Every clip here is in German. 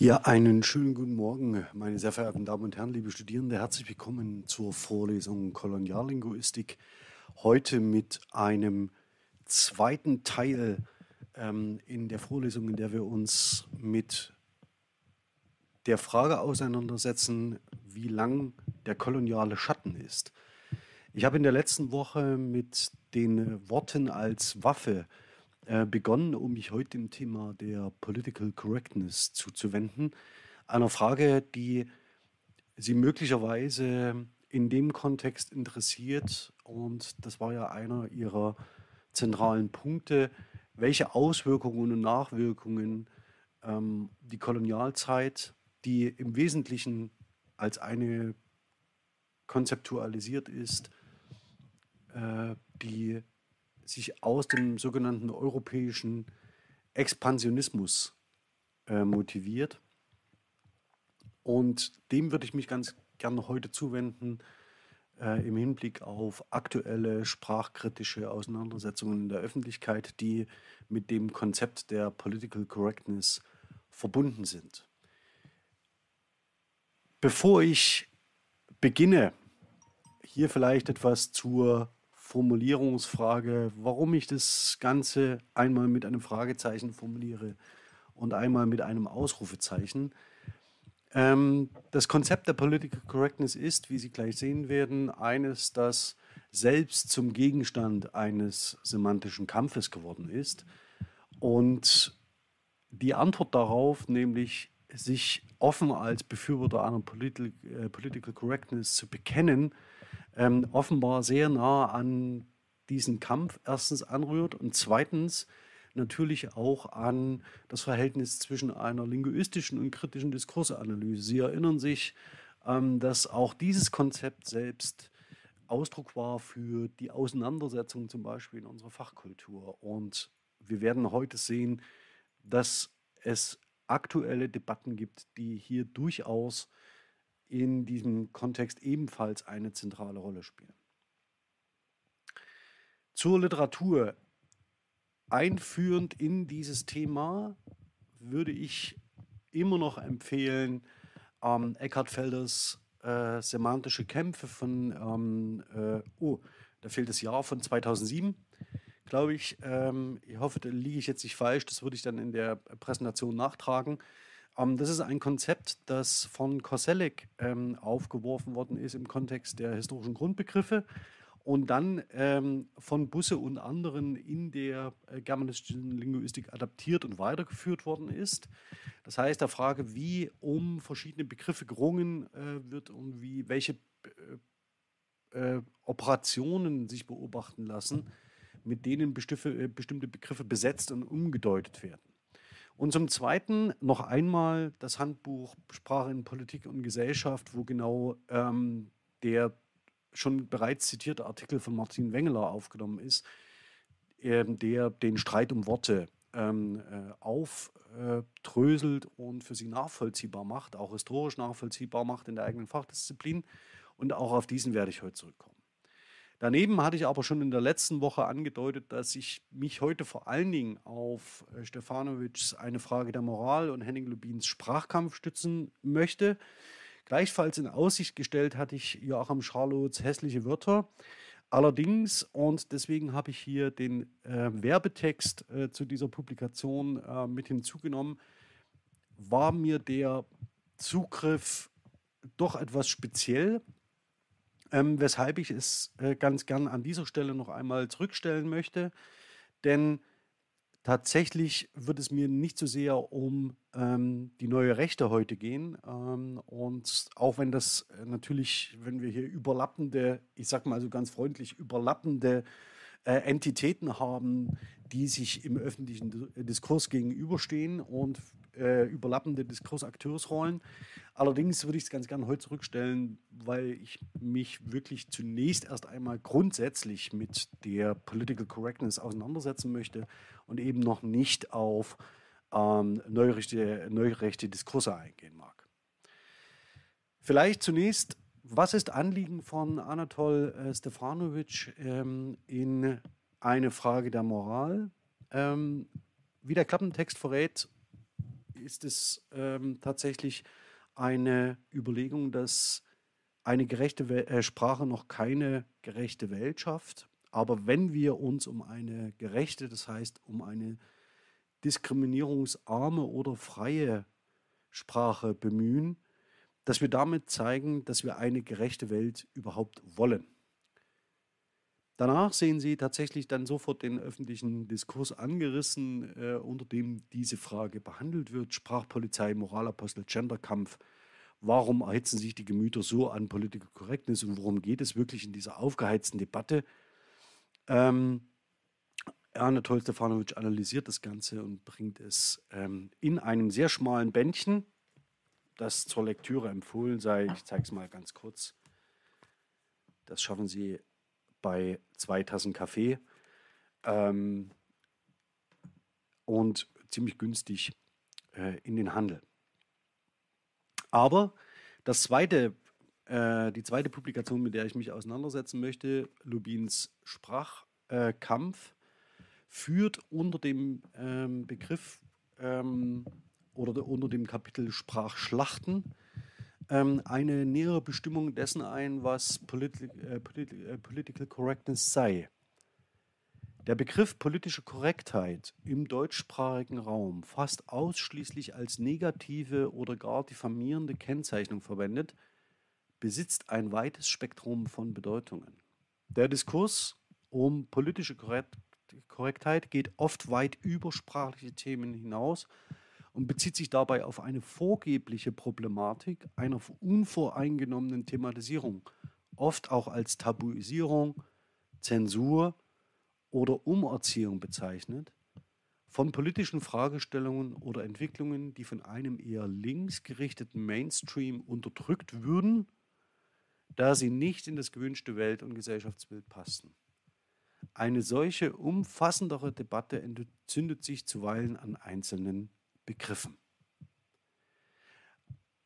Ja, einen schönen guten Morgen, meine sehr verehrten Damen und Herren, liebe Studierende. Herzlich willkommen zur Vorlesung Koloniallinguistik. Heute mit einem zweiten Teil ähm, in der Vorlesung, in der wir uns mit der Frage auseinandersetzen, wie lang der koloniale Schatten ist. Ich habe in der letzten Woche mit den Worten als Waffe äh, begonnen, um mich heute dem Thema der Political Correctness zuzuwenden. Einer Frage, die Sie möglicherweise in dem Kontext interessiert. Und das war ja einer Ihrer zentralen Punkte, welche Auswirkungen und Nachwirkungen ähm, die Kolonialzeit, die im Wesentlichen als eine konzeptualisiert ist, äh, die sich aus dem sogenannten europäischen Expansionismus äh, motiviert. Und dem würde ich mich ganz gerne heute zuwenden äh, im Hinblick auf aktuelle sprachkritische Auseinandersetzungen in der Öffentlichkeit, die mit dem Konzept der Political Correctness verbunden sind. Bevor ich beginne, hier vielleicht etwas zur Formulierungsfrage, warum ich das Ganze einmal mit einem Fragezeichen formuliere und einmal mit einem Ausrufezeichen. Ähm, das Konzept der Political Correctness ist, wie Sie gleich sehen werden, eines, das selbst zum Gegenstand eines semantischen Kampfes geworden ist. Und die Antwort darauf, nämlich sich offen als Befürworter einer Political, äh, Political Correctness zu bekennen, ähm, offenbar sehr nah an diesen Kampf erstens anrührt und zweitens natürlich auch an das Verhältnis zwischen einer linguistischen und kritischen Diskursanalyse. Sie erinnern sich, ähm, dass auch dieses Konzept selbst Ausdruck war für die Auseinandersetzung zum Beispiel in unserer Fachkultur. Und wir werden heute sehen, dass es aktuelle Debatten gibt, die hier durchaus in diesem Kontext ebenfalls eine zentrale Rolle spielen. Zur Literatur. Einführend in dieses Thema würde ich immer noch empfehlen, ähm, Eckhard Felders äh, Semantische Kämpfe von, ähm, äh, oh, da fehlt das Jahr von 2007, glaube ich. Ähm, ich hoffe, da liege ich jetzt nicht falsch, das würde ich dann in der Präsentation nachtragen. Ähm, das ist ein Konzept, das von Koselleck ähm, aufgeworfen worden ist im Kontext der historischen Grundbegriffe und dann ähm, von Busse und anderen in der äh, germanistischen Linguistik adaptiert und weitergeführt worden ist. Das heißt, der Frage, wie um verschiedene Begriffe gerungen äh, wird und wie welche äh, äh Operationen sich beobachten lassen, mit denen äh, bestimmte Begriffe besetzt und umgedeutet werden. Und zum Zweiten noch einmal das Handbuch Sprache in Politik und Gesellschaft, wo genau ähm, der schon bereits zitierte Artikel von Martin Wengeler aufgenommen ist, ähm, der den Streit um Worte ähm, äh, aufdröselt und für sie nachvollziehbar macht, auch historisch nachvollziehbar macht in der eigenen Fachdisziplin. Und auch auf diesen werde ich heute zurückkommen. Daneben hatte ich aber schon in der letzten Woche angedeutet, dass ich mich heute vor allen Dingen auf äh, Stefanovics Eine Frage der Moral und Henning Lubins Sprachkampf stützen möchte. Gleichfalls in Aussicht gestellt hatte ich Joachim Scharlots Hässliche Wörter. Allerdings, und deswegen habe ich hier den äh, Werbetext äh, zu dieser Publikation äh, mit hinzugenommen, war mir der Zugriff doch etwas speziell, ähm, weshalb ich es äh, ganz gern an dieser Stelle noch einmal zurückstellen möchte. Denn tatsächlich wird es mir nicht so sehr um ähm, die neue Rechte heute gehen. Ähm, und auch wenn das äh, natürlich, wenn wir hier überlappende, ich sag mal so ganz freundlich, überlappende äh, Entitäten haben, die sich im öffentlichen Diskurs gegenüberstehen und äh, überlappende Diskursakteursrollen. Allerdings würde ich es ganz gerne heute zurückstellen, weil ich mich wirklich zunächst erst einmal grundsätzlich mit der Political Correctness auseinandersetzen möchte und eben noch nicht auf ähm, neurechte, neurechte Diskurse eingehen mag. Vielleicht zunächst, was ist Anliegen von Anatol äh, Stefanovic ähm, in eine Frage der Moral? Ähm, wie der Klappentext verrät, ist es ähm, tatsächlich eine Überlegung, dass eine gerechte We äh, Sprache noch keine gerechte Welt schafft. Aber wenn wir uns um eine gerechte, das heißt um eine diskriminierungsarme oder freie Sprache bemühen, dass wir damit zeigen, dass wir eine gerechte Welt überhaupt wollen. Danach sehen Sie tatsächlich dann sofort den öffentlichen Diskurs angerissen, äh, unter dem diese Frage behandelt wird. Sprachpolizei, Moralapostel, Genderkampf. Warum erhitzen sich die Gemüter so an Political Correctness und worum geht es wirklich in dieser aufgeheizten Debatte? Ähm, Anatol Stefanovic analysiert das Ganze und bringt es ähm, in einem sehr schmalen Bändchen, das zur Lektüre empfohlen sei. Ich zeige es mal ganz kurz. Das schaffen Sie bei zwei Tassen Kaffee ähm, und ziemlich günstig äh, in den Handel. Aber das zweite, äh, die zweite Publikation, mit der ich mich auseinandersetzen möchte, Lubins Sprachkampf, äh, führt unter dem ähm, Begriff ähm, oder unter dem Kapitel Sprachschlachten ähm, eine nähere Bestimmung dessen ein, was politi äh, politi äh, Political Correctness sei. Der Begriff politische Korrektheit im deutschsprachigen Raum fast ausschließlich als negative oder gar diffamierende Kennzeichnung verwendet, besitzt ein weites Spektrum von Bedeutungen. Der Diskurs um politische Korrektheit geht oft weit über sprachliche Themen hinaus und bezieht sich dabei auf eine vorgebliche Problematik einer unvoreingenommenen Thematisierung, oft auch als Tabuisierung, Zensur oder Umerziehung bezeichnet, von politischen Fragestellungen oder Entwicklungen, die von einem eher links gerichteten Mainstream unterdrückt würden, da sie nicht in das gewünschte Welt- und Gesellschaftsbild passten. Eine solche umfassendere Debatte entzündet sich zuweilen an einzelnen begriffen.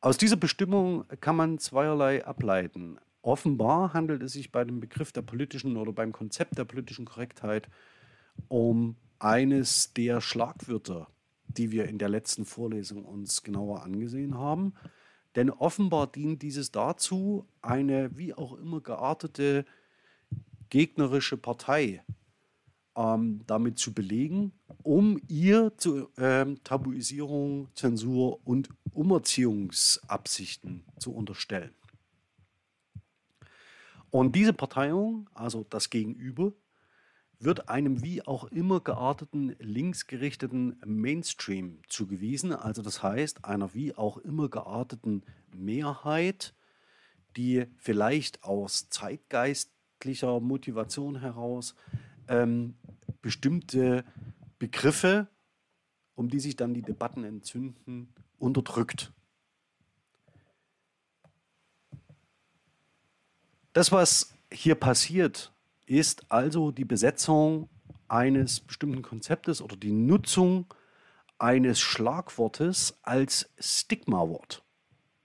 Aus dieser Bestimmung kann man zweierlei ableiten. Offenbar handelt es sich bei dem Begriff der politischen oder beim Konzept der politischen Korrektheit um eines der Schlagwörter, die wir in der letzten Vorlesung uns genauer angesehen haben. Denn offenbar dient dieses dazu, eine wie auch immer geartete gegnerische Partei ähm, damit zu belegen, um ihr zu ähm, Tabuisierung, Zensur und Umerziehungsabsichten zu unterstellen. Und diese Parteiung, also das Gegenüber, wird einem wie auch immer gearteten linksgerichteten Mainstream zugewiesen, also das heißt einer wie auch immer gearteten Mehrheit, die vielleicht aus zeitgeistlicher Motivation heraus ähm, bestimmte Begriffe, um die sich dann die Debatten entzünden, unterdrückt. Das, was hier passiert, ist also die Besetzung eines bestimmten Konzeptes oder die Nutzung eines Schlagwortes als Stigma-Wort.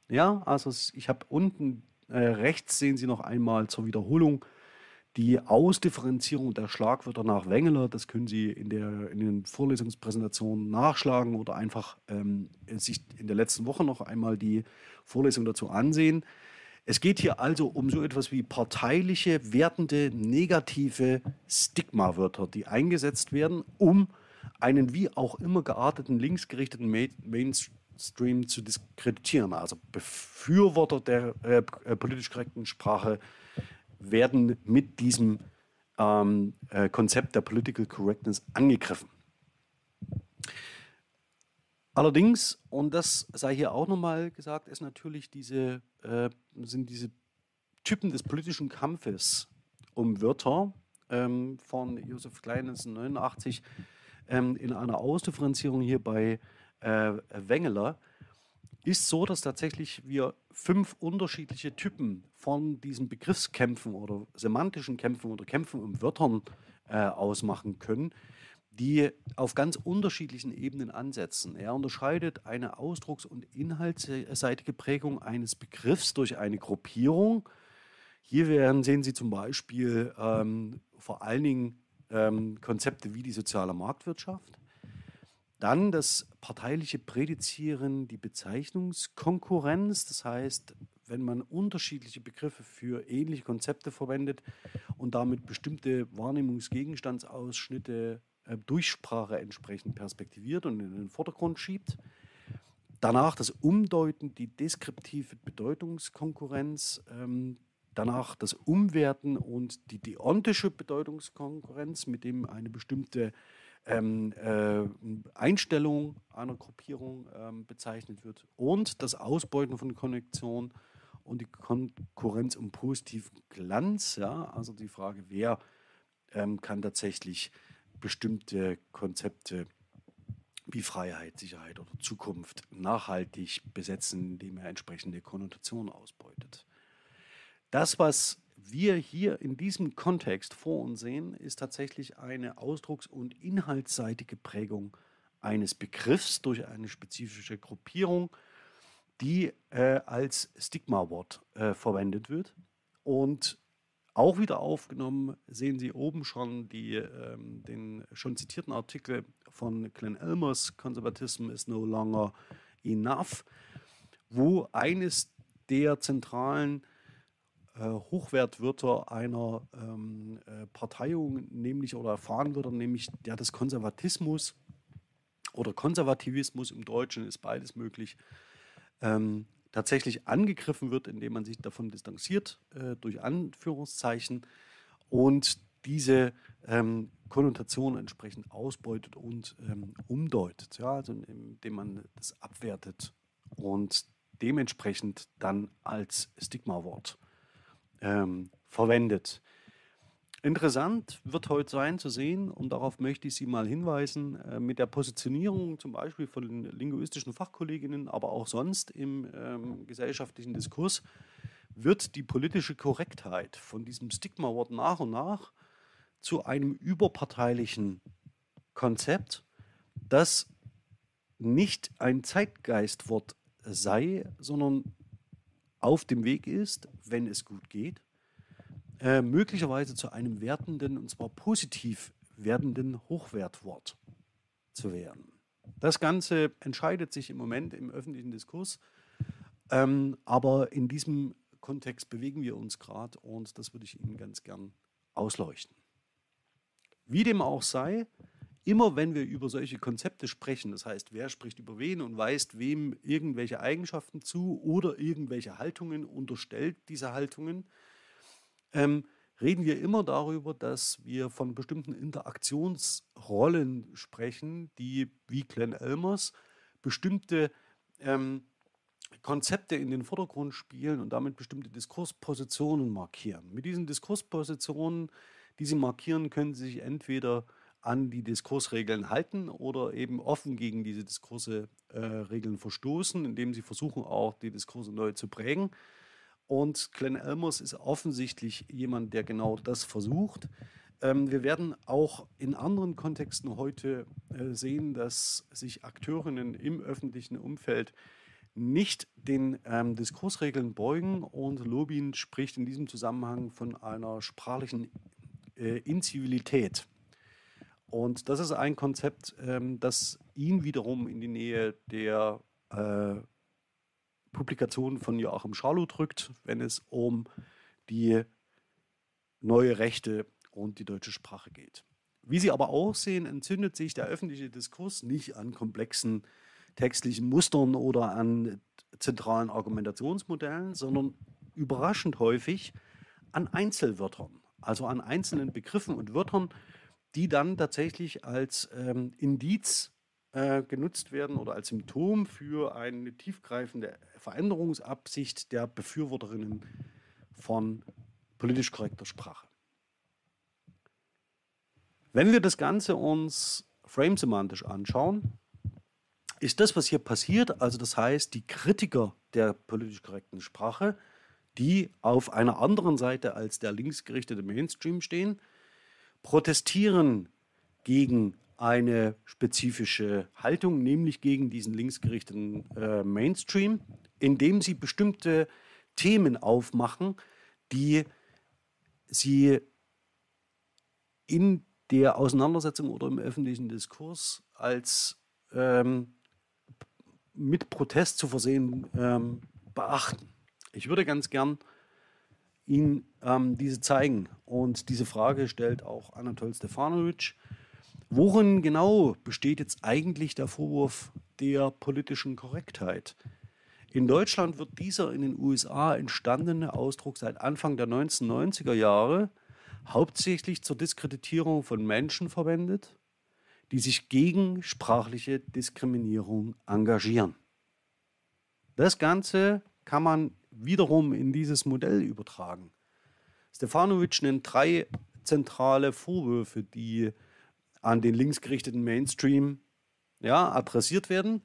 Ja, also ich habe unten äh, rechts sehen Sie noch einmal zur Wiederholung die Ausdifferenzierung der Schlagwörter nach Wengeler, das können Sie in, der, in den Vorlesungspräsentationen nachschlagen oder einfach ähm, sich in der letzten Woche noch einmal die Vorlesung dazu ansehen. Es geht hier also um so etwas wie parteiliche, wertende, negative Stigmawörter, die eingesetzt werden, um einen wie auch immer gearteten linksgerichteten Mainstream zu diskreditieren. Also Befürworter der äh, politisch korrekten Sprache werden mit diesem ähm, äh, Konzept der Political Correctness angegriffen. Allerdings, und das sei hier auch nochmal gesagt, ist natürlich diese, äh, sind diese Typen des politischen Kampfes um Wörter ähm, von Josef Klein 1989 ähm, in einer Ausdifferenzierung hier bei äh, Wengeler ist so, dass tatsächlich wir fünf unterschiedliche Typen von diesen Begriffskämpfen oder semantischen Kämpfen oder Kämpfen um Wörtern äh, ausmachen können, die auf ganz unterschiedlichen Ebenen ansetzen. Er unterscheidet eine ausdrucks- und inhaltsseitige Prägung eines Begriffs durch eine Gruppierung. Hier werden, sehen Sie zum Beispiel ähm, vor allen Dingen ähm, Konzepte wie die soziale Marktwirtschaft Dann das parteiliche Prädizieren, die Bezeichnungskonkurrenz. Das heißt, wenn man unterschiedliche Begriffe für ähnliche Konzepte verwendet und damit bestimmte Wahrnehmungsgegenstandsausschnitte äh, durch Sprache entsprechend perspektiviert und in den Vordergrund schiebt. Danach das Umdeuten, die deskriptive Bedeutungskonkurrenz. Ähm, danach das Umwerten und die deontische Bedeutungskonkurrenz, mit dem eine bestimmte ähm, äh, Einstellung einer Gruppierung ähm, bezeichnet wird. Und das Ausbeuten von Konnektion und die Konkurrenz um positiven Glanz. Ja? Also die Frage, wer ähm, kann tatsächlich bestimmte Konzepte wie Freiheit, Sicherheit oder Zukunft nachhaltig besetzen, indem er entsprechende Konnotationen ausbeutet. Das, was wir hier in diesem Kontext vor uns sehen, ist tatsächlich eine ausdrucks- und inhaltsseitige Prägung eines Begriffs durch eine spezifische Gruppierung, die äh, als Stigma-Wort äh, verwendet wird. Und auch wieder aufgenommen sehen Sie oben schon die, ähm, den schon zitierten Artikel von Glenn Elmers, Conservatism is no longer enough, wo eines der zentralen äh, Hochwertwörter einer ähm, äh, Parteiung, nämlich oder Erfahrenwörter, nämlich der des Konservatismus oder Konservativismus im Deutschen ist beides möglich, ähm, tatsächlich angegriffen wird, indem man sich davon distanziert, äh, durch Anführungszeichen, und diese ähm, Konnotation entsprechend ausbeutet und ähm, umdeutet, ja, also indem man das abwertet und dementsprechend dann als Stigma-Wort ähm, verwendet. Interessant wird heute sein zu sehen, und darauf möchte ich Sie mal hinweisen, äh, mit der Positionierung zum Beispiel von linguistischen Fachkolleginnen, aber auch sonst im ähm, gesellschaftlichen Diskurs, wird die politische Korrektheit von diesem Stigma-Wort nach und nach zu einem überparteilichen Konzept, das nicht ein Zeitgeistwort sei, sondern auf dem Weg ist, wenn es gut geht, äh, möglicherweise zu einem wertenden, und zwar positiv werdenden Hochwertwort zu werden. Das Ganze entscheidet sich im Moment im öffentlichen Diskurs, ähm, aber in diesem Kontext bewegen wir uns gerade und das würde ich Ihnen ganz gern ausleuchten. Wie dem auch sei, immer wenn wir über solche Konzepte sprechen, das heißt, wer spricht über wen und weist wem irgendwelche Eigenschaften zu oder irgendwelche Haltungen unterstellt diese Haltungen, ähm, reden wir immer darüber, dass wir von bestimmten Interaktionsrollen sprechen, die wie Glenn Elmers bestimmte ähm, Konzepte in den Vordergrund spielen und damit bestimmte Diskurspositionen markieren. Mit diesen Diskurspositionen, die sie markieren, können sie sich entweder an die Diskursregeln halten oder eben offen gegen diese Diskursregeln äh, verstoßen, indem sie versuchen auch die Diskurse neu zu prägen. Und Glenn Elmers ist offensichtlich jemand, der genau das versucht. Ähm, wir werden auch in anderen Kontexten heute äh, sehen, dass sich Akteurinnen im öffentlichen Umfeld nicht den ähm, Diskursregeln beugen und Lobin spricht in diesem Zusammenhang von einer sprachlichen äh, Inzivilität. Und das ist ein Konzept, ähm, das ihn wiederum in die Nähe der äh, Publikation von Joachim Scharloh drückt, wenn es um die neue Rechte und die deutsche Sprache geht. Wie Sie aber auch sehen, entzündet sich der öffentliche Diskurs nicht an komplexen textlichen Mustern oder an zentralen Argumentationsmodellen, sondern überraschend häufig an Einzelwörtern, also an einzelnen Begriffen und Wörtern, die dann tatsächlich als ähm, Indiz äh, genutzt werden oder als Symptom für eine tiefgreifende Veränderungsabsicht der Befürworterinnen von politisch korrekter Sprache. Wenn wir das Ganze uns framesemantisch anschauen, ist das, was hier passiert, also das heißt, die Kritiker der politisch korrekten Sprache, die auf einer anderen Seite als der linksgerichtete Mainstream stehen, protestieren gegen eine spezifische Haltung, nämlich gegen diesen linksgerichteten äh, Mainstream, indem sie bestimmte Themen aufmachen, die sie in der Auseinandersetzung oder im öffentlichen Diskurs als ähm, mit Protest zu versehen, ähm, beachten. Ich würde ganz gern Ihnen ähm, diese zeigen. Und diese Frage stellt auch Anatol Stefanovic. Worin genau besteht jetzt eigentlich der Vorwurf der politischen Korrektheit? In Deutschland wird dieser in den USA entstandene Ausdruck seit Anfang der 1990er Jahre hauptsächlich zur Diskreditierung von Menschen verwendet, die sich gegen sprachliche Diskriminierung engagieren. Das Ganze kann man wiederum in dieses Modell übertragen. Stefanovic nennt drei zentrale Vorwürfe, die an den linksgerichteten Mainstream ja, adressiert werden.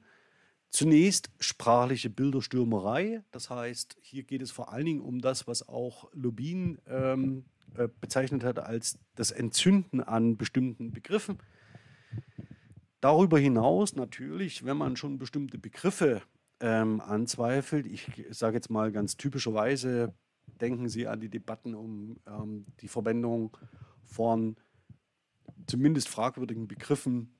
Zunächst sprachliche Bilderstürmerei. Das heißt, hier geht es vor allen Dingen um das, was auch Lubin ähm, äh, bezeichnet hat als das Entzünden an bestimmten Begriffen. Darüber hinaus natürlich, wenn man schon bestimmte Begriffe ähm, anzweifelt, ich sage jetzt mal ganz typischerweise, denken Sie an die Debatten um ähm, die Verwendung von zumindest fragwürdigen Begriffen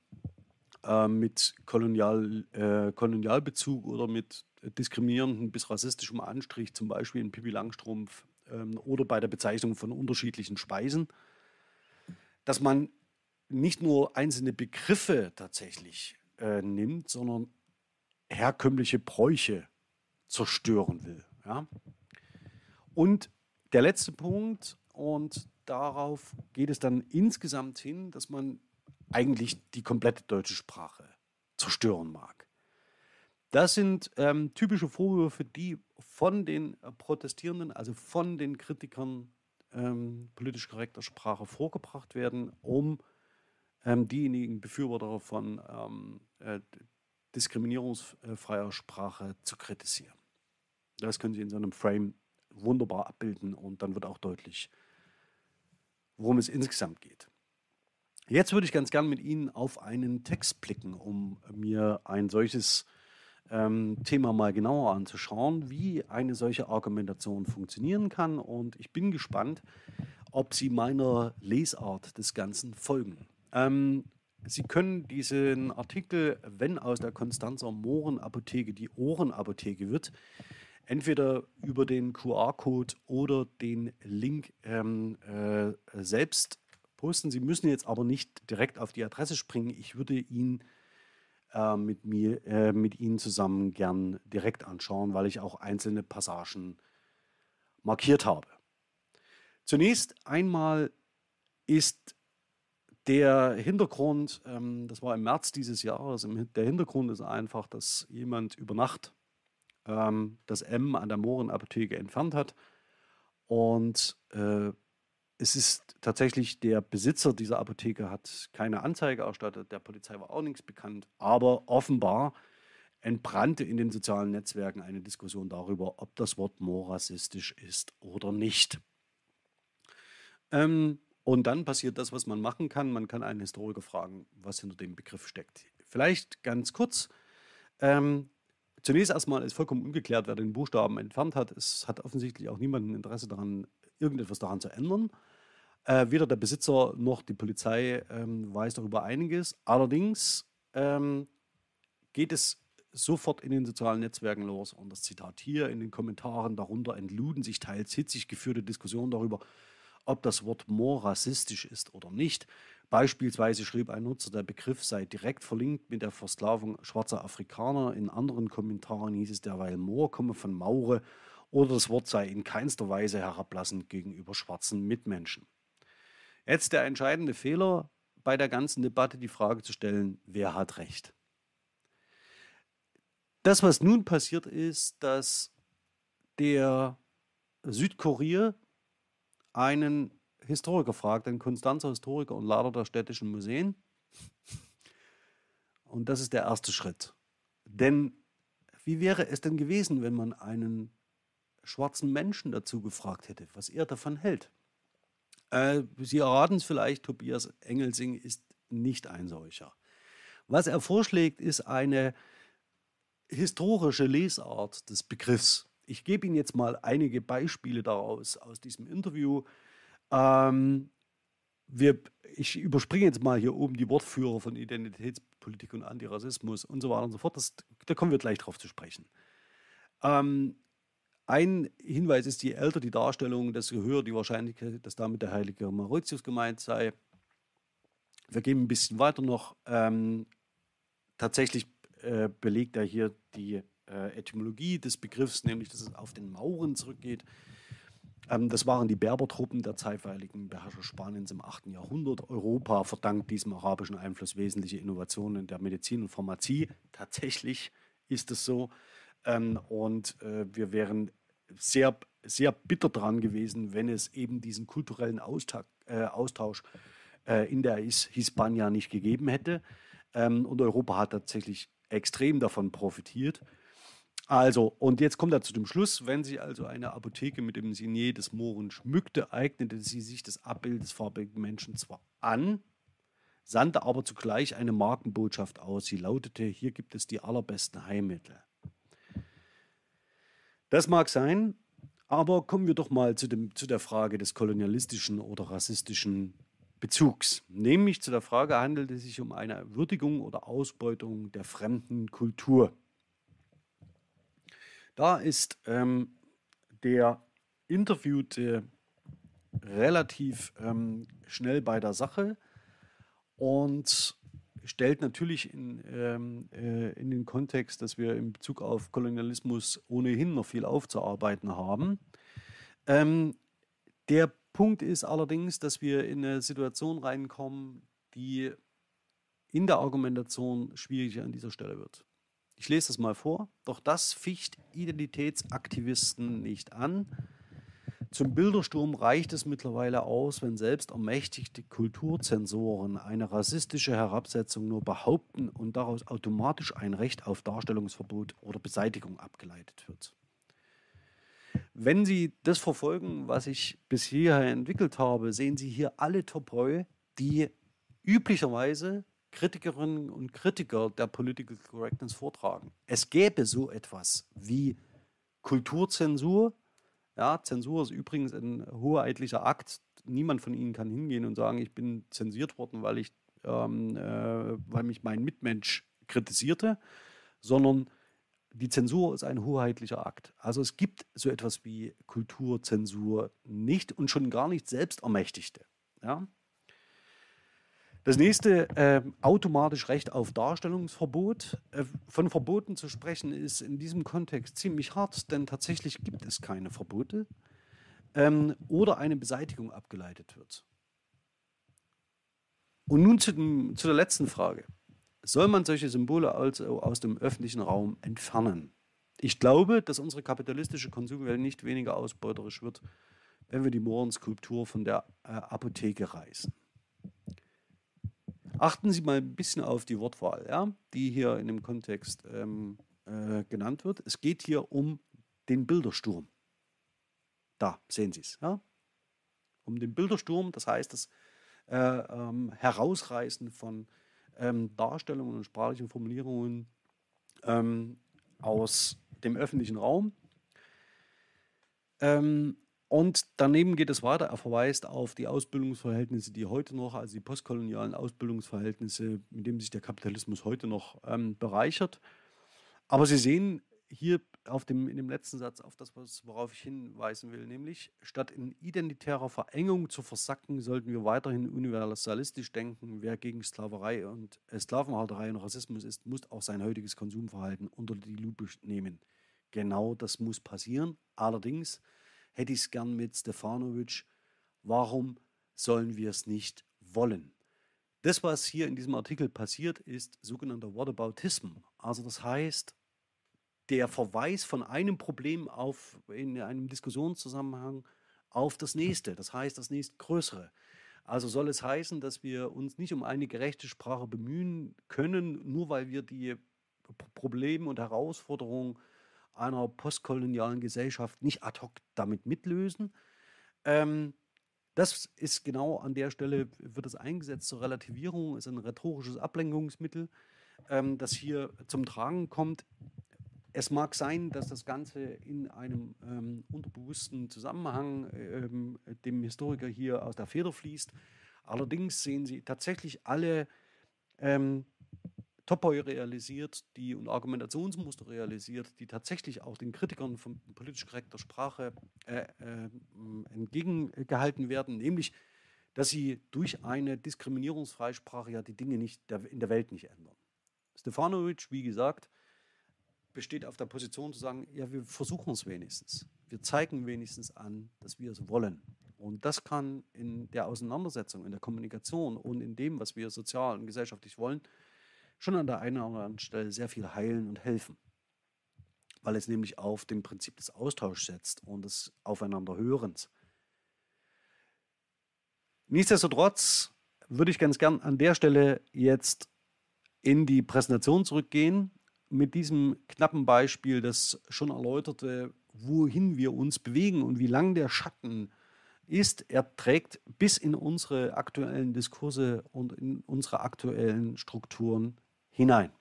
äh, mit Kolonial, äh, Kolonialbezug oder mit diskriminierendem bis rassistischem Anstrich, zum Beispiel in Pippi Langstrumpf ähm, oder bei der Bezeichnung von unterschiedlichen Speisen, dass man nicht nur einzelne Begriffe tatsächlich äh, nimmt, sondern herkömmliche Bräuche zerstören will. Ja? Und der letzte Punkt, und darauf geht es dann insgesamt hin, dass man eigentlich die komplette deutsche Sprache zerstören mag. Das sind ähm, typische Vorwürfe, die von den äh, Protestierenden, also von den Kritikern ähm, politisch korrekter Sprache vorgebracht werden, um ähm, diejenigen Befürworter von ähm, äh, diskriminierungsfreier Sprache zu kritisieren. Das können Sie in so einem Frame wunderbar abbilden und dann wird auch deutlich, worum es insgesamt geht. Jetzt würde ich ganz gern mit Ihnen auf einen Text blicken, um mir ein solches ähm, Thema mal genauer anzuschauen, wie eine solche Argumentation funktionieren kann. Und ich bin gespannt, ob Sie meiner Lesart des Ganzen folgen. Ähm, Sie können diesen Artikel, wenn aus der Konstanzer Mohrenapotheke die Ohrenapotheke wird, entweder über den QR-Code oder den Link ähm, äh, selbst posten. Sie müssen jetzt aber nicht direkt auf die Adresse springen. Ich würde ihn äh, mit, mir, äh, mit Ihnen zusammen gern direkt anschauen, weil ich auch einzelne Passagen markiert habe. Zunächst einmal ist der Hintergrund, ähm, das war im März dieses Jahres, der Hintergrund ist einfach, dass jemand über Nacht ähm, das M an der Mohrenapotheke entfernt hat und äh, es ist tatsächlich der Besitzer dieser Apotheke hat keine Anzeige erstattet, der Polizei war auch nichts bekannt, aber offenbar entbrannte in den sozialen Netzwerken eine Diskussion darüber, ob das Wort Moor rassistisch ist oder nicht. Ähm, und dann passiert das, was man machen kann. Man kann einen Historiker fragen, was hinter dem Begriff steckt. Vielleicht ganz kurz. Ähm, zunächst erstmal ist vollkommen ungeklärt, wer den Buchstaben entfernt hat. Es hat offensichtlich auch niemand ein Interesse daran, irgendetwas daran zu ändern. Äh, weder der Besitzer noch die Polizei ähm, weiß darüber einiges. Allerdings ähm, geht es sofort in den sozialen Netzwerken los und das Zitat hier in den Kommentaren darunter entluden sich teils hitzig geführte Diskussionen darüber, ob das Wort more rassistisch ist oder nicht. Beispielsweise schrieb ein Nutzer, der Begriff sei direkt verlinkt mit der Versklavung schwarzer Afrikaner. In anderen Kommentaren hieß es derweil Moor komme von Maure oder das Wort sei in keinster Weise herablassend gegenüber schwarzen Mitmenschen. Jetzt der entscheidende Fehler bei der ganzen Debatte, die Frage zu stellen, wer hat recht? Das, was nun passiert ist, dass der Südkurier einen Historiker fragt, einen Konstanzer Historiker und Lader der städtischen Museen. Und das ist der erste Schritt. Denn wie wäre es denn gewesen, wenn man einen schwarzen Menschen dazu gefragt hätte, was er davon hält. Äh, Sie erraten es vielleicht, Tobias Engelsing ist nicht ein solcher. Was er vorschlägt, ist eine historische Lesart des Begriffs. Ich gebe Ihnen jetzt mal einige Beispiele daraus aus diesem Interview. Ähm, wir, ich überspringe jetzt mal hier oben die Wortführer von Identitätspolitik und Antirassismus und so weiter und so fort. Das, da kommen wir gleich drauf zu sprechen. Ähm, ein Hinweis ist, je älter die Darstellung, desto höher die Wahrscheinlichkeit, dass damit der heilige Mauritius gemeint sei. Wir gehen ein bisschen weiter noch. Ähm, tatsächlich äh, belegt er hier die äh, Etymologie des Begriffs, nämlich dass es auf den Mauren zurückgeht. Ähm, das waren die Berbertruppen der zeitweiligen Beherrscher Spaniens im 8. Jahrhundert. Europa verdankt diesem arabischen Einfluss wesentliche Innovationen in der Medizin und Pharmazie. Tatsächlich ist es so. Ähm, und äh, wir wären sehr, sehr bitter dran gewesen, wenn es eben diesen kulturellen Austausch, äh, Austausch äh, in der Hispania nicht gegeben hätte. Ähm, und Europa hat tatsächlich extrem davon profitiert. Also, und jetzt kommt er zu dem Schluss, wenn sich also eine Apotheke mit dem Signet des Mohren schmückte, eignete sie sich das Abbild des farbigen Menschen zwar an, sandte aber zugleich eine Markenbotschaft aus. Sie lautete, hier gibt es die allerbesten Heilmittel. Das mag sein, aber kommen wir doch mal zu, dem, zu der Frage des kolonialistischen oder rassistischen Bezugs. Nämlich zu der Frage, handelt es sich um eine Würdigung oder Ausbeutung der fremden Kultur? Da ist ähm, der Interviewte relativ ähm, schnell bei der Sache und stellt natürlich in, ähm, äh, in den Kontext, dass wir in Bezug auf Kolonialismus ohnehin noch viel aufzuarbeiten haben. Ähm, der Punkt ist allerdings, dass wir in eine Situation reinkommen, die in der Argumentation schwieriger an dieser Stelle wird. Ich lese das mal vor. Doch das ficht Identitätsaktivisten nicht an. Zum Bildersturm reicht es mittlerweile aus, wenn selbst ermächtigte Kulturzensoren eine rassistische Herabsetzung nur behaupten und daraus automatisch ein Recht auf Darstellungsverbot oder Beseitigung abgeleitet wird. Wenn Sie das verfolgen, was ich bis hierher entwickelt habe, sehen Sie hier alle Topoi, die üblicherweise Kritikerinnen und Kritiker der Political Correctness vortragen. Es gäbe so etwas wie Kulturzensur. Ja, Zensur ist übrigens ein hoheitlicher Akt. Niemand von Ihnen kann hingehen und sagen, ich bin zensiert worden, weil, ich, ähm, äh, weil mich mein Mitmensch kritisierte, sondern die Zensur ist ein hoheitlicher Akt. Also es gibt so etwas wie Kulturzensur nicht und schon gar nicht Selbstermächtigte. Ja? Das nächste, äh, automatisch Recht auf Darstellungsverbot. Äh, von Verboten zu sprechen ist in diesem Kontext ziemlich hart, denn tatsächlich gibt es keine Verbote ähm, oder eine Beseitigung abgeleitet wird. Und nun zu, dem, zu der letzten Frage. Soll man solche Symbole also aus dem öffentlichen Raum entfernen? Ich glaube, dass unsere kapitalistische Konsumwelt nicht weniger ausbeuterisch wird, wenn wir die Mohrenskulptur von der äh, Apotheke reißen. Achten Sie mal ein bisschen auf die Wortwahl, ja, die hier in dem Kontext ähm, äh, genannt wird. Es geht hier um den Bildersturm. Da sehen Sie es. Ja? Um den Bildersturm, das heißt das äh, ähm, Herausreißen von ähm, Darstellungen und sprachlichen Formulierungen ähm, aus dem öffentlichen Raum. Ähm, und daneben geht es weiter. Er verweist auf die Ausbildungsverhältnisse, die heute noch, also die postkolonialen Ausbildungsverhältnisse, mit denen sich der Kapitalismus heute noch ähm, bereichert. Aber Sie sehen hier auf dem, in dem letzten Satz auf das, worauf ich hinweisen will, nämlich statt in identitärer Verengung zu versacken, sollten wir weiterhin universalistisch denken. Wer gegen Sklaverei und Sklavenhalterei und Rassismus ist, muss auch sein heutiges Konsumverhalten unter die Lupe nehmen. Genau das muss passieren. Allerdings hätte ich es gern mit Stefanovic. Warum sollen wir es nicht wollen? Das, was hier in diesem Artikel passiert, ist sogenannter Whataboutism. Also das heißt, der Verweis von einem Problem auf, in einem Diskussionszusammenhang auf das nächste, das heißt das nächstgrößere. Also soll es heißen, dass wir uns nicht um eine gerechte Sprache bemühen können, nur weil wir die Probleme und Herausforderungen einer postkolonialen Gesellschaft nicht ad hoc damit mitlösen. Ähm, das ist genau an der Stelle, wird es eingesetzt zur Relativierung, ist ein rhetorisches Ablenkungsmittel, ähm, das hier zum Tragen kommt. Es mag sein, dass das Ganze in einem ähm, unterbewussten Zusammenhang ähm, dem Historiker hier aus der Feder fließt, Allerdings sehen Sie tatsächlich alle ähm, Topoi realisiert, die und Argumentationsmuster realisiert, die tatsächlich auch den Kritikern von politisch korrekter Sprache äh, äh, entgegengehalten werden, nämlich, dass sie durch eine diskriminierungsfreie Sprache ja die Dinge nicht der, in der Welt nicht ändern. Stefanovic, wie gesagt, besteht auf der Position zu sagen, ja, wir versuchen es wenigstens. Wir zeigen wenigstens an, dass wir es wollen. Und das kann in der Auseinandersetzung, in der Kommunikation und in dem, was wir sozial und gesellschaftlich wollen, schon an der einen oder anderen Stelle sehr viel heilen und helfen. Weil es nämlich auf dem Prinzip des Austauschs setzt und des Aufeinanderhörens. Nichtsdestotrotz würde ich ganz gern an der Stelle jetzt in die Präsentation zurückgehen mit diesem knappen Beispiel, das schon erläuterte, wohin wir uns bewegen und wie lang der Schatten ist. Er trägt bis in unsere aktuellen Diskurse und in unsere aktuellen Strukturen hinein.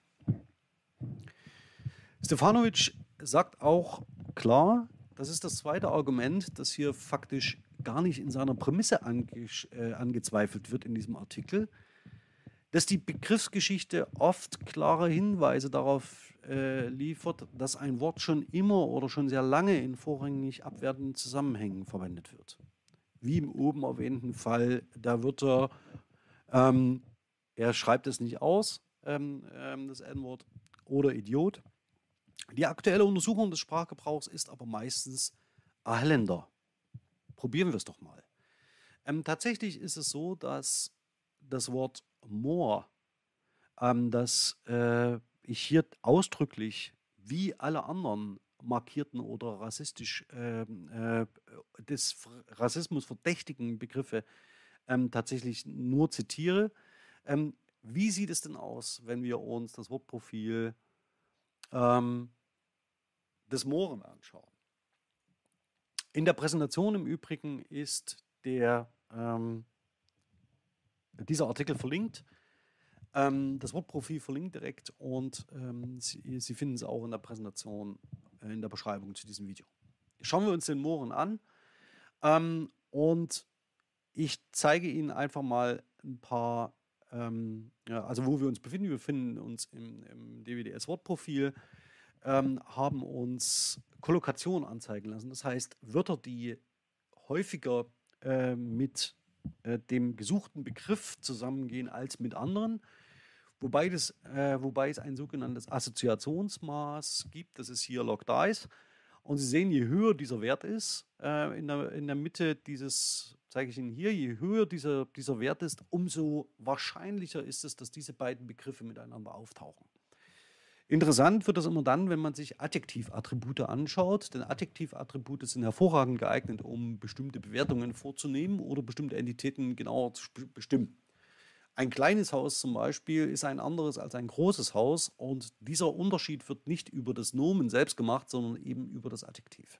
Stefanovic sagt auch klar, das ist das zweite Argument, das hier faktisch gar nicht in seiner Prämisse ange äh, angezweifelt wird in diesem Artikel, dass die Begriffsgeschichte oft klare Hinweise darauf äh, liefert, dass ein Wort schon immer oder schon sehr lange in vorrangig abwertenden Zusammenhängen verwendet wird. Wie im oben erwähnten Fall der Wörter, ähm, er schreibt es nicht aus, ähm, ähm, das N-Wort, oder Idiot. Die aktuelle Untersuchung des Sprachgebrauchs ist aber meistens erhellender. Probieren wir es doch mal. Ähm, tatsächlich ist es so, dass das Wort more, ähm, das äh, ich hier ausdrücklich wie alle anderen markierten oder rassistisch äh, äh, des Rassismus verdächtigen Begriffe ähm, tatsächlich nur zitiere. Ähm, wie sieht es denn aus, wenn wir uns das Wortprofil ähm, des Mohren anschauen? In der Präsentation im Übrigen ist der, ähm, dieser Artikel verlinkt. Ähm, das Wortprofil verlinkt direkt und ähm, Sie, Sie, finden es auch in der Präsentation, äh, in der Beschreibung zu diesem Video. Schauen wir uns den Mohren an ähm, und ich zeige Ihnen einfach mal ein paar ähm, ja, also wo wir uns befinden. Wir befinden uns im, im DWDS-Wortprofil, ähm, haben uns Kollokation anzeigen lassen. Das heißt, Wörter, die häufiger äh, mit äh, dem gesuchten Begriff zusammengehen als mit anderen. Wobei, das, äh, wobei es ein sogenanntes Assoziationsmaß gibt, das ist hier Log Dice. Und Sie sehen, je höher dieser Wert ist, äh, in, der, in der Mitte dieses zeige ich Ihnen hier, je höher dieser, dieser Wert ist, umso wahrscheinlicher ist es, dass diese beiden Begriffe miteinander auftauchen. Interessant wird das immer dann, wenn man sich Adjektivattribute anschaut, denn Adjektivattribute sind hervorragend geeignet, um bestimmte Bewertungen vorzunehmen oder bestimmte Entitäten genauer zu bestimmen. Ein kleines Haus zum Beispiel ist ein anderes als ein großes Haus und dieser Unterschied wird nicht über das Nomen selbst gemacht, sondern eben über das Adjektiv.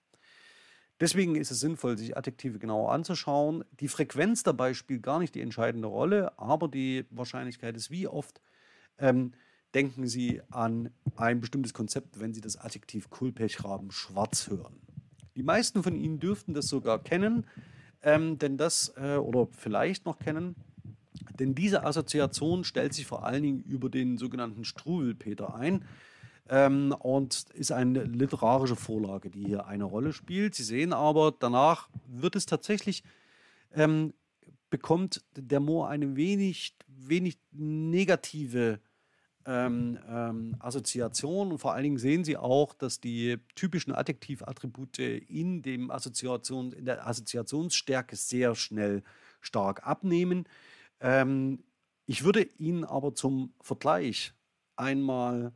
Deswegen ist es sinnvoll, sich Adjektive genauer anzuschauen. Die Frequenz dabei spielt gar nicht die entscheidende Rolle, aber die Wahrscheinlichkeit ist, wie oft ähm, denken Sie an ein bestimmtes Konzept, wenn Sie das Adjektiv Kulpechraben schwarz hören. Die meisten von Ihnen dürften das sogar kennen, ähm, denn das, äh, oder vielleicht noch kennen, denn diese Assoziation stellt sich vor allen Dingen über den sogenannten Struwelpeter ein. Ähm, und ist eine literarische Vorlage, die hier eine Rolle spielt. Sie sehen aber, danach wird es tatsächlich, ähm, bekommt der Moor eine wenig, wenig negative ähm, ähm, Assoziation und vor allen Dingen sehen Sie auch, dass die typischen Adjektivattribute in, dem Assoziation, in der Assoziationsstärke sehr schnell stark abnehmen. Ähm, ich würde Ihnen aber zum Vergleich einmal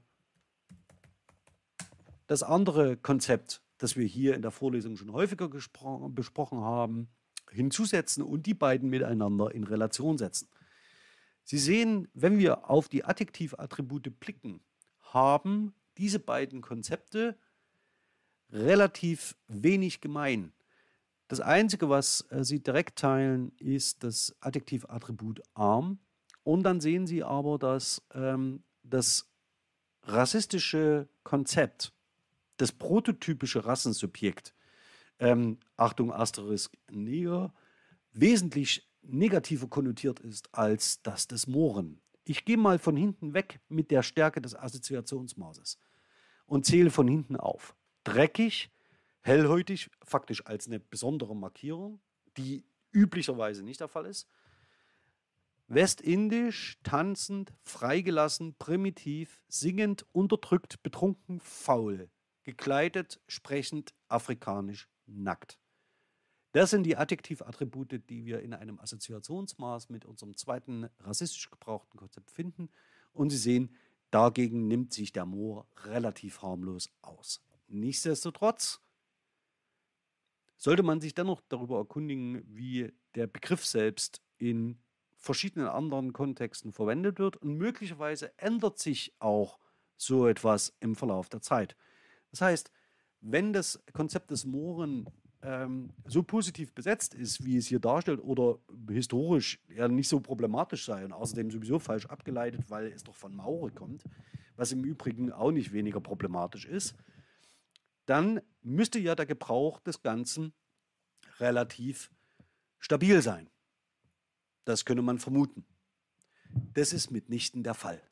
das andere Konzept, das wir hier in der Vorlesung schon häufiger besprochen haben, hinzusetzen und die beiden miteinander in Relation setzen. Sie sehen, wenn wir auf die Adjektivattribute blicken, haben diese beiden Konzepte relativ wenig gemein. Das Einzige, was äh, sie direkt teilen, ist das Adjektivattribut arm. Und dann sehen Sie aber, dass ähm, das rassistische Konzept das prototypische Rassensubjekt, ähm, Achtung, Asterisk Neger, wesentlich negativer konnotiert ist als das des Mohren. Ich gehe mal von hinten weg mit der Stärke des Assoziationsmaßes und zähle von hinten auf. Dreckig, hellhäutig, faktisch als eine besondere Markierung, die üblicherweise nicht der Fall ist. Westindisch, tanzend, freigelassen, primitiv, singend, unterdrückt, betrunken, faul, gekleidet, sprechend, afrikanisch, nackt. Das sind die Adjektivattribute, die wir in einem Assoziationsmaß mit unserem zweiten rassistisch gebrauchten Konzept finden. Und Sie sehen, dagegen nimmt sich der Moor relativ harmlos aus. Nichtsdestotrotz sollte man sich dennoch darüber erkundigen, wie der Begriff selbst in verschiedenen anderen Kontexten verwendet wird und möglicherweise ändert sich auch so etwas im Verlauf der Zeit. Das heißt, wenn das Konzept des Mohren ähm, so positiv besetzt ist, wie es hier darstellt, oder historisch ja nicht so problematisch sei und außerdem sowieso falsch abgeleitet, weil es doch von Maure kommt, was im Übrigen auch nicht weniger problematisch ist, dann müsste ja der Gebrauch des Ganzen relativ stabil sein. Das könne man vermuten. Das ist mitnichten der Fall.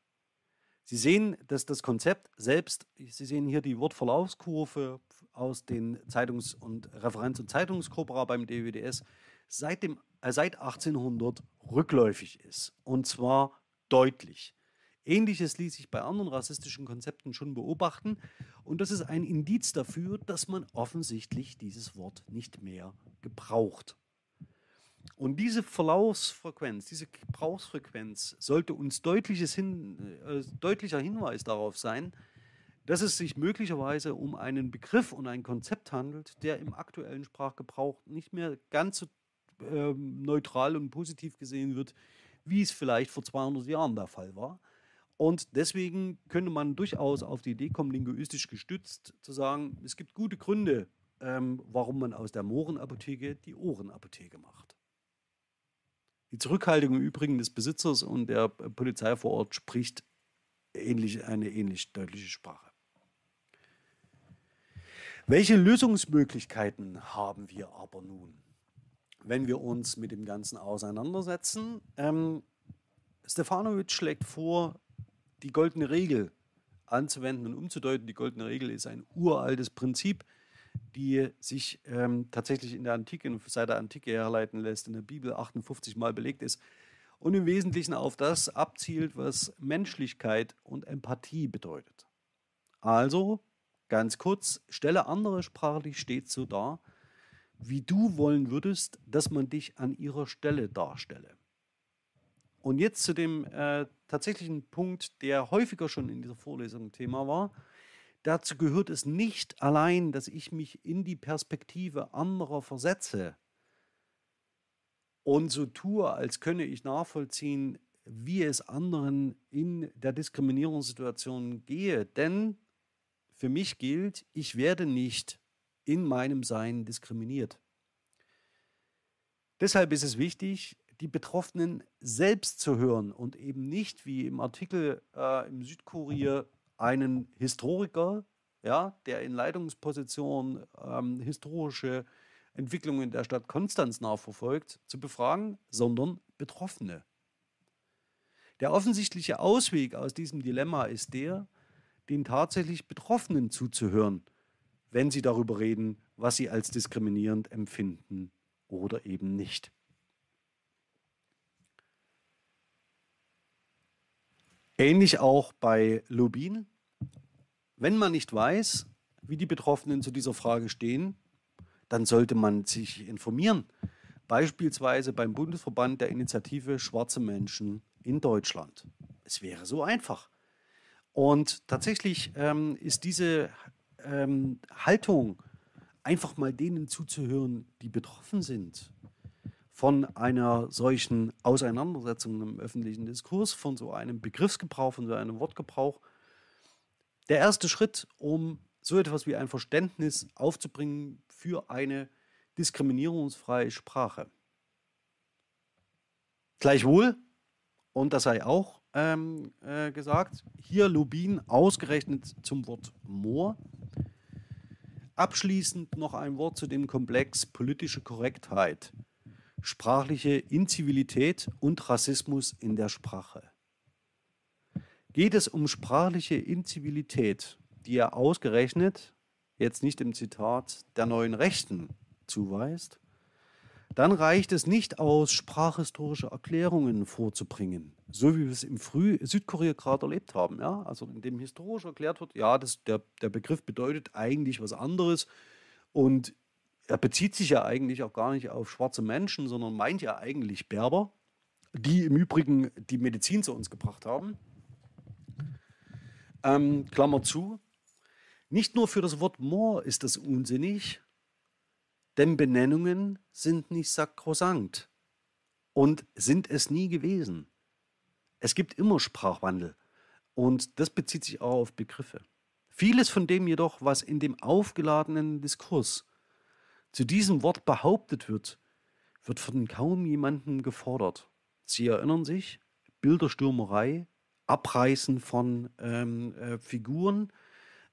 Sie sehen, dass das Konzept selbst, Sie sehen hier die Wortverlaufskurve aus den Zeitungs- und Referenz- und Zeitungskorpora beim DWDS, seit, dem, äh, seit 1800 rückläufig ist. Und zwar deutlich. Ähnliches ließ sich bei anderen rassistischen Konzepten schon beobachten. Und das ist ein Indiz dafür, dass man offensichtlich dieses Wort nicht mehr gebraucht. Und diese Verlaufsfrequenz, diese Gebrauchsfrequenz sollte uns deutliches hin, äh, deutlicher Hinweis darauf sein, dass es sich möglicherweise um einen Begriff und ein Konzept handelt, der im aktuellen Sprachgebrauch nicht mehr ganz so äh, neutral und positiv gesehen wird, wie es vielleicht vor 200 Jahren der Fall war. Und deswegen könnte man durchaus auf die Idee kommen, linguistisch gestützt zu sagen, es gibt gute Gründe, ähm, warum man aus der Mohrenapotheke die Ohrenapotheke macht. Die Zurückhaltung im Übrigen des Besitzers und der Polizei vor Ort spricht ähnlich, eine ähnlich deutliche Sprache. Welche Lösungsmöglichkeiten haben wir aber nun, wenn wir uns mit dem Ganzen auseinandersetzen? Ähm, Stefanovic schlägt vor, die goldene Regel anzuwenden und umzudeuten. Die goldene Regel ist ein uraltes Prinzip, die sich ähm, tatsächlich in der Antike, seit der Antike herleiten lässt, in der Bibel 58 Mal belegt ist und im Wesentlichen auf das abzielt, was Menschlichkeit und Empathie bedeutet. Also, ganz kurz, stelle andere sprachlich stets so dar, wie du wollen würdest, dass man dich an ihrer Stelle darstelle. Und jetzt zu dem äh, tatsächlichen Punkt, der häufiger schon in dieser Vorlesung Thema war, Dazu gehört es nicht allein, dass ich mich in die Perspektive anderer versetze und so tue, als könne ich nachvollziehen, wie es anderen in der Diskriminierungssituation gehe. Denn für mich gilt, ich werde nicht in meinem Sein diskriminiert. Deshalb ist es wichtig, die Betroffenen selbst zu hören und eben nicht wie im Artikel äh, im Südkurier einen Historiker, ja, der in Leitungspositionen ähm, historische Entwicklungen der Stadt Konstanz nachverfolgt, zu befragen, sondern Betroffene. Der offensichtliche Ausweg aus diesem Dilemma ist der, den tatsächlich Betroffenen zuzuhören, wenn sie darüber reden, was sie als diskriminierend empfinden oder eben nicht. Ähnlich auch bei Lubin. Wenn man nicht weiß, wie die Betroffenen zu dieser Frage stehen, dann sollte man sich informieren. Beispielsweise beim Bundesverband der Initiative Schwarze Menschen in Deutschland. Es wäre so einfach. Und tatsächlich ähm, ist diese ähm, Haltung, einfach mal denen zuzuhören, die betroffen sind, von einer solchen Auseinandersetzung im öffentlichen Diskurs, von so einem Begriffsgebrauch, von so einem Wortgebrauch. Der erste Schritt, um so etwas wie ein Verständnis aufzubringen für eine diskriminierungsfreie Sprache. Gleichwohl, und das sei auch ähm, äh, gesagt, hier Lubin ausgerechnet zum Wort Moor. Abschließend noch ein Wort zu dem Komplex politische Korrektheit sprachliche Inzivilität und Rassismus in der Sprache. Geht es um sprachliche Inzivilität, die er ausgerechnet, jetzt nicht im Zitat, der neuen Rechten zuweist, dann reicht es nicht aus, sprachhistorische Erklärungen vorzubringen, so wie wir es im Früh Südkorea gerade erlebt haben. Ja? Also in dem historisch erklärt wird, ja, das, der, der Begriff bedeutet eigentlich was anderes und er bezieht sich ja eigentlich auch gar nicht auf schwarze Menschen, sondern meint ja eigentlich Berber, die im Übrigen die Medizin zu uns gebracht haben. Ähm, Klammer zu. Nicht nur für das Wort Moor ist das unsinnig, denn Benennungen sind nicht sakrosankt und sind es nie gewesen. Es gibt immer Sprachwandel und das bezieht sich auch auf Begriffe. Vieles von dem jedoch, was in dem aufgeladenen Diskurs zu diesem Wort behauptet wird, wird von kaum jemandem gefordert. Sie erinnern sich, Bilderstürmerei, Abreißen von ähm, äh, Figuren,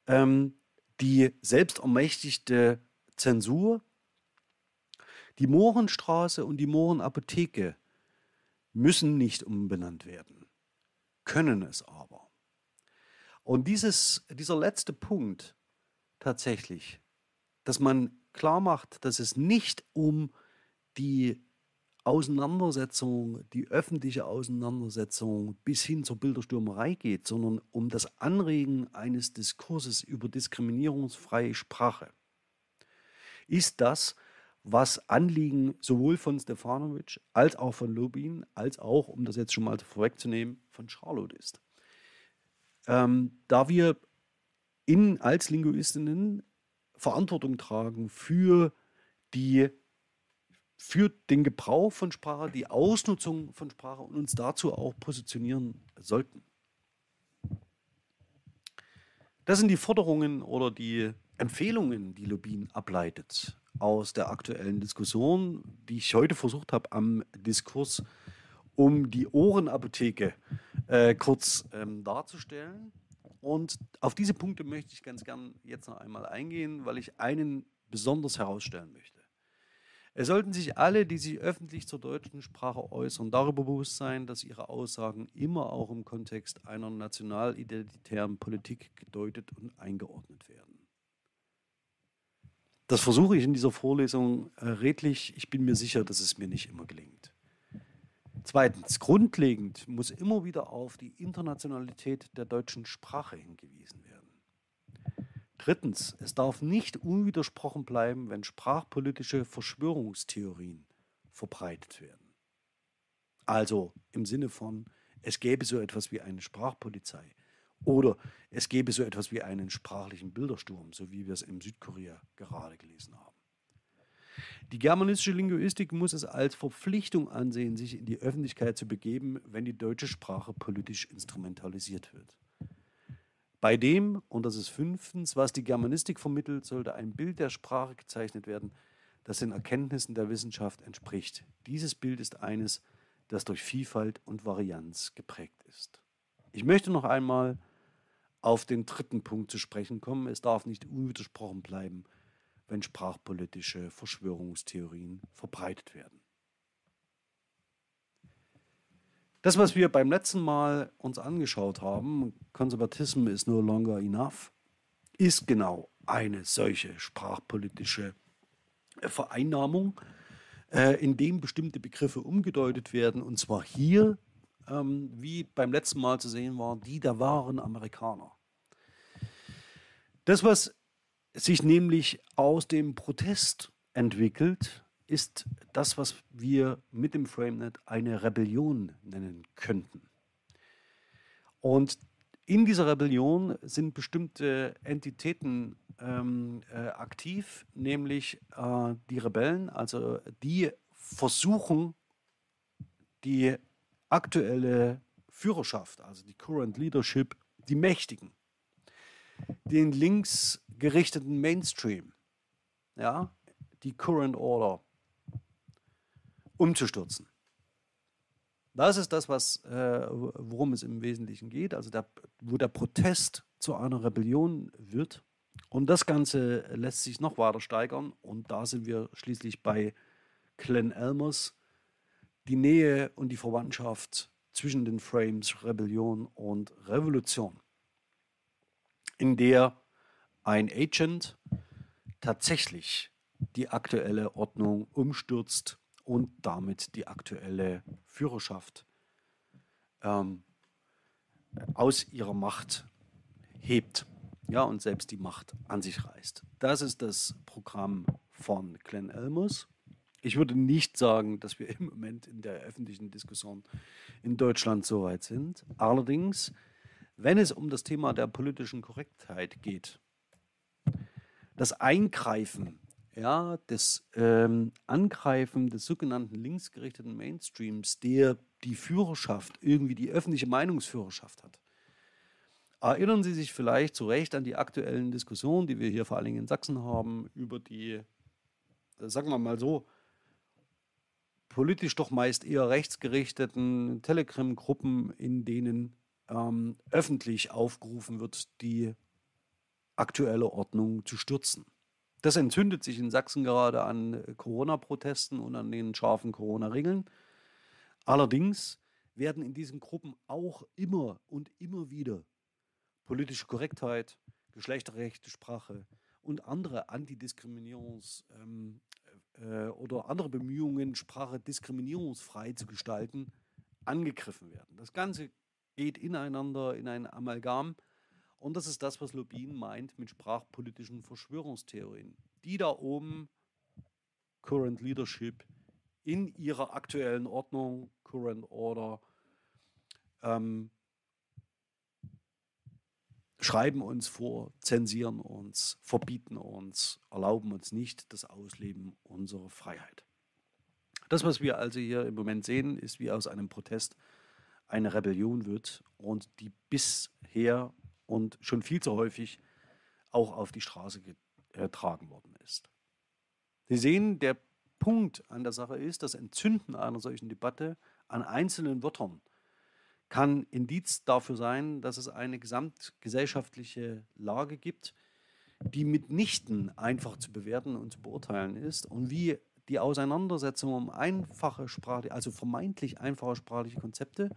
ähm, die selbstermächtigte Zensur die Mohrenstraße und die Mohrenapotheke müssen nicht umbenannt werden, können es aber. Und dieses, dieser letzte Punkt tatsächlich, dass man klar macht, dass es nicht um die Auseinandersetzung, die öffentliche Auseinandersetzung bis hin zur Bilderstürmerei geht, sondern um das Anregen eines Diskurses über diskriminierungsfreie Sprache, ist das, was Anliegen sowohl von Stefanovic als auch von Lubin, als auch, um das jetzt schon mal vorwegzunehmen, von Charlotte ist. Ähm, da wir in, als Linguistinnen Verantwortung tragen für, die, für den Gebrauch von Sprache, die Ausnutzung von Sprache und uns dazu auch positionieren sollten. Das sind die Forderungen oder die Empfehlungen, die Lubin ableitet aus der aktuellen Diskussion, die ich heute versucht habe, am Diskurs um die Ohrenapotheke äh, kurz ähm, darzustellen. Und auf diese Punkte möchte ich ganz gern jetzt noch einmal eingehen, weil ich einen besonders herausstellen möchte. Es sollten sich alle, die sich öffentlich zur deutschen Sprache äußern, darüber bewusst sein, dass ihre Aussagen immer auch im Kontext einer nationalidentitären Politik gedeutet und eingeordnet werden. Das versuche ich in dieser Vorlesung äh, redlich. Ich bin mir sicher, dass es mir nicht immer gelingt. Zweitens, grundlegend muss immer wieder auf die Internationalität der deutschen Sprache hingewiesen werden. Drittens, es darf nicht unwidersprochen bleiben, wenn sprachpolitische Verschwörungstheorien verbreitet werden. Also im Sinne von, es gäbe so etwas wie eine Sprachpolizei, oder es gäbe so etwas wie einen sprachlichen Bildersturm, so wie wir es im Südkorea gerade gelesen haben. Die germanistische Linguistik muss es als Verpflichtung ansehen, sich in die Öffentlichkeit zu begeben, wenn die deutsche Sprache politisch instrumentalisiert wird. Bei dem, und das ist fünftens, was die Germanistik vermittelt, sollte ein Bild der Sprache gezeichnet werden, das den Erkenntnissen der Wissenschaft entspricht. Dieses Bild ist eines, das durch Vielfalt und Varianz geprägt ist. Ich möchte noch einmal auf den dritten Punkt zu sprechen kommen. Es darf nicht unwidersprochen bleiben, wenn sprachpolitische Verschwörungstheorien verbreitet werden. Das, was wir beim letzten Mal uns angeschaut haben, Konservatism is no longer enough, ist genau eine solche sprachpolitische Vereinnahmung, äh, in dem bestimmte Begriffe umgedeutet werden, und zwar hier ähm, wie beim letzten Mal zu sehen war, die der wahren Amerikaner. Das, was sich nämlich aus dem Protest entwickelt, ist das, was wir mit dem FrameNet eine Rebellion nennen könnten. Und in dieser Rebellion sind bestimmte Entitäten ähm, äh, aktiv, nämlich äh, die Rebellen, also die versuchen, die aktuelle Führerschaft, also die Current Leadership, die Mächtigen, den links gerichteten Mainstream, ja, die Current Order umzustürzen. Das ist das, was, äh, worum es im Wesentlichen geht, also der, wo der Protest zu einer Rebellion wird. Und das Ganze lässt sich noch weiter steigern. Und da sind wir schließlich bei Glenn Elmers die Nähe und die Verwandtschaft zwischen den Frames Rebellion und Revolution, in der ein Agent tatsächlich die aktuelle Ordnung umstürzt und damit die aktuelle Führerschaft ähm, aus ihrer Macht hebt ja, und selbst die Macht an sich reißt. Das ist das Programm von Glenn Elmers. Ich würde nicht sagen, dass wir im Moment in der öffentlichen Diskussion in Deutschland so weit sind. Allerdings, wenn es um das Thema der politischen Korrektheit geht, das Eingreifen, ja, das ähm, Angreifen des sogenannten linksgerichteten Mainstreams, der die Führerschaft, irgendwie die öffentliche Meinungsführerschaft hat. Erinnern Sie sich vielleicht zu Recht an die aktuellen Diskussionen, die wir hier vor allen Dingen in Sachsen haben, über die, äh, sagen wir mal so, politisch doch meist eher rechtsgerichteten Telegram-Gruppen, in denen ähm, öffentlich aufgerufen wird, die aktuelle Ordnung zu stürzen. Das entzündet sich in Sachsen gerade an Corona-Protesten und an den scharfen Corona-Regeln. Allerdings werden in diesen Gruppen auch immer und immer wieder politische Korrektheit, geschlechterrechte Sprache und andere Antidiskriminierungs- ähm, äh, oder andere Bemühungen, Sprache diskriminierungsfrei zu gestalten, angegriffen werden. Das Ganze geht ineinander in ein Amalgam. Und das ist das, was Lobin meint mit sprachpolitischen Verschwörungstheorien. Die da oben, Current Leadership, in ihrer aktuellen Ordnung, Current Order, ähm, schreiben uns vor, zensieren uns, verbieten uns, erlauben uns nicht das Ausleben unserer Freiheit. Das, was wir also hier im Moment sehen, ist wie aus einem Protest eine Rebellion wird und die bisher und schon viel zu häufig auch auf die Straße getragen worden ist. Sie sehen, der Punkt an der Sache ist, das Entzünden einer solchen Debatte an einzelnen Wörtern kann Indiz dafür sein, dass es eine gesamtgesellschaftliche Lage gibt, die mitnichten einfach zu bewerten und zu beurteilen ist und wie die Auseinandersetzung um einfache sprachliche, also vermeintlich einfache sprachliche Konzepte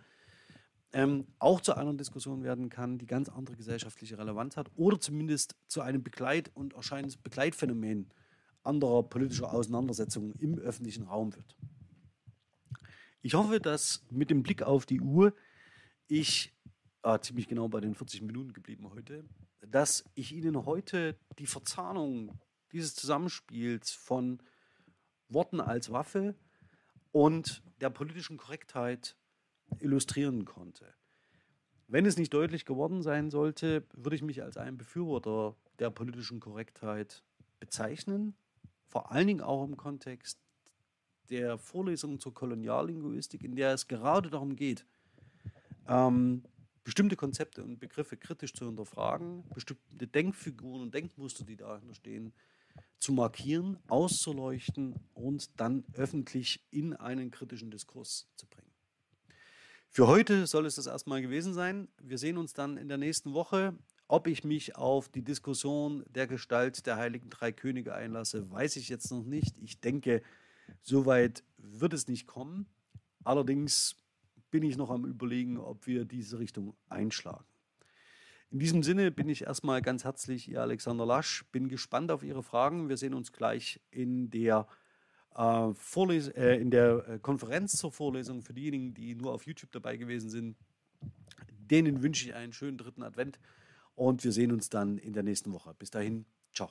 ähm, auch zu einer Diskussion werden kann, die ganz andere gesellschaftliche Relevanz hat oder zumindest zu einem Begleit- und Erscheinungsbegleitphänomen anderer politischer Auseinandersetzungen im öffentlichen Raum wird. Ich hoffe, dass mit dem Blick auf die Uhr ich ah, ziemlich genau bei den 40 Minuten geblieben heute, dass ich Ihnen heute die Verzahnung dieses Zusammenspiels von Worten als Waffe und der politischen Korrektheit illustrieren konnte. Wenn es nicht deutlich geworden sein sollte, würde ich mich als einen Befürworter der politischen Korrektheit bezeichnen, vor allen Dingen auch im Kontext der Vorlesung zur Koloniallinguistik, in der es gerade darum geht, ähm, bestimmte Konzepte und Begriffe kritisch zu hinterfragen, bestimmte Denkfiguren und Denkmuster, die dahinter stehen, zu markieren, auszuleuchten und dann öffentlich in einen kritischen Diskurs zu bringen. Für heute soll es das erstmal gewesen sein. Wir sehen uns dann in der nächsten Woche. Ob ich mich auf die Diskussion der Gestalt der Heiligen Drei Könige einlasse, weiß ich jetzt noch nicht. Ich denke, soweit wird es nicht kommen. Allerdings bin ich noch am Überlegen, ob wir diese Richtung einschlagen. In diesem Sinne bin ich erstmal ganz herzlich Ihr Alexander Lasch. Bin gespannt auf Ihre Fragen. Wir sehen uns gleich in der, äh, Vorles äh, in der äh, Konferenz zur Vorlesung für diejenigen, die nur auf YouTube dabei gewesen sind. Denen wünsche ich einen schönen dritten Advent und wir sehen uns dann in der nächsten Woche. Bis dahin, ciao.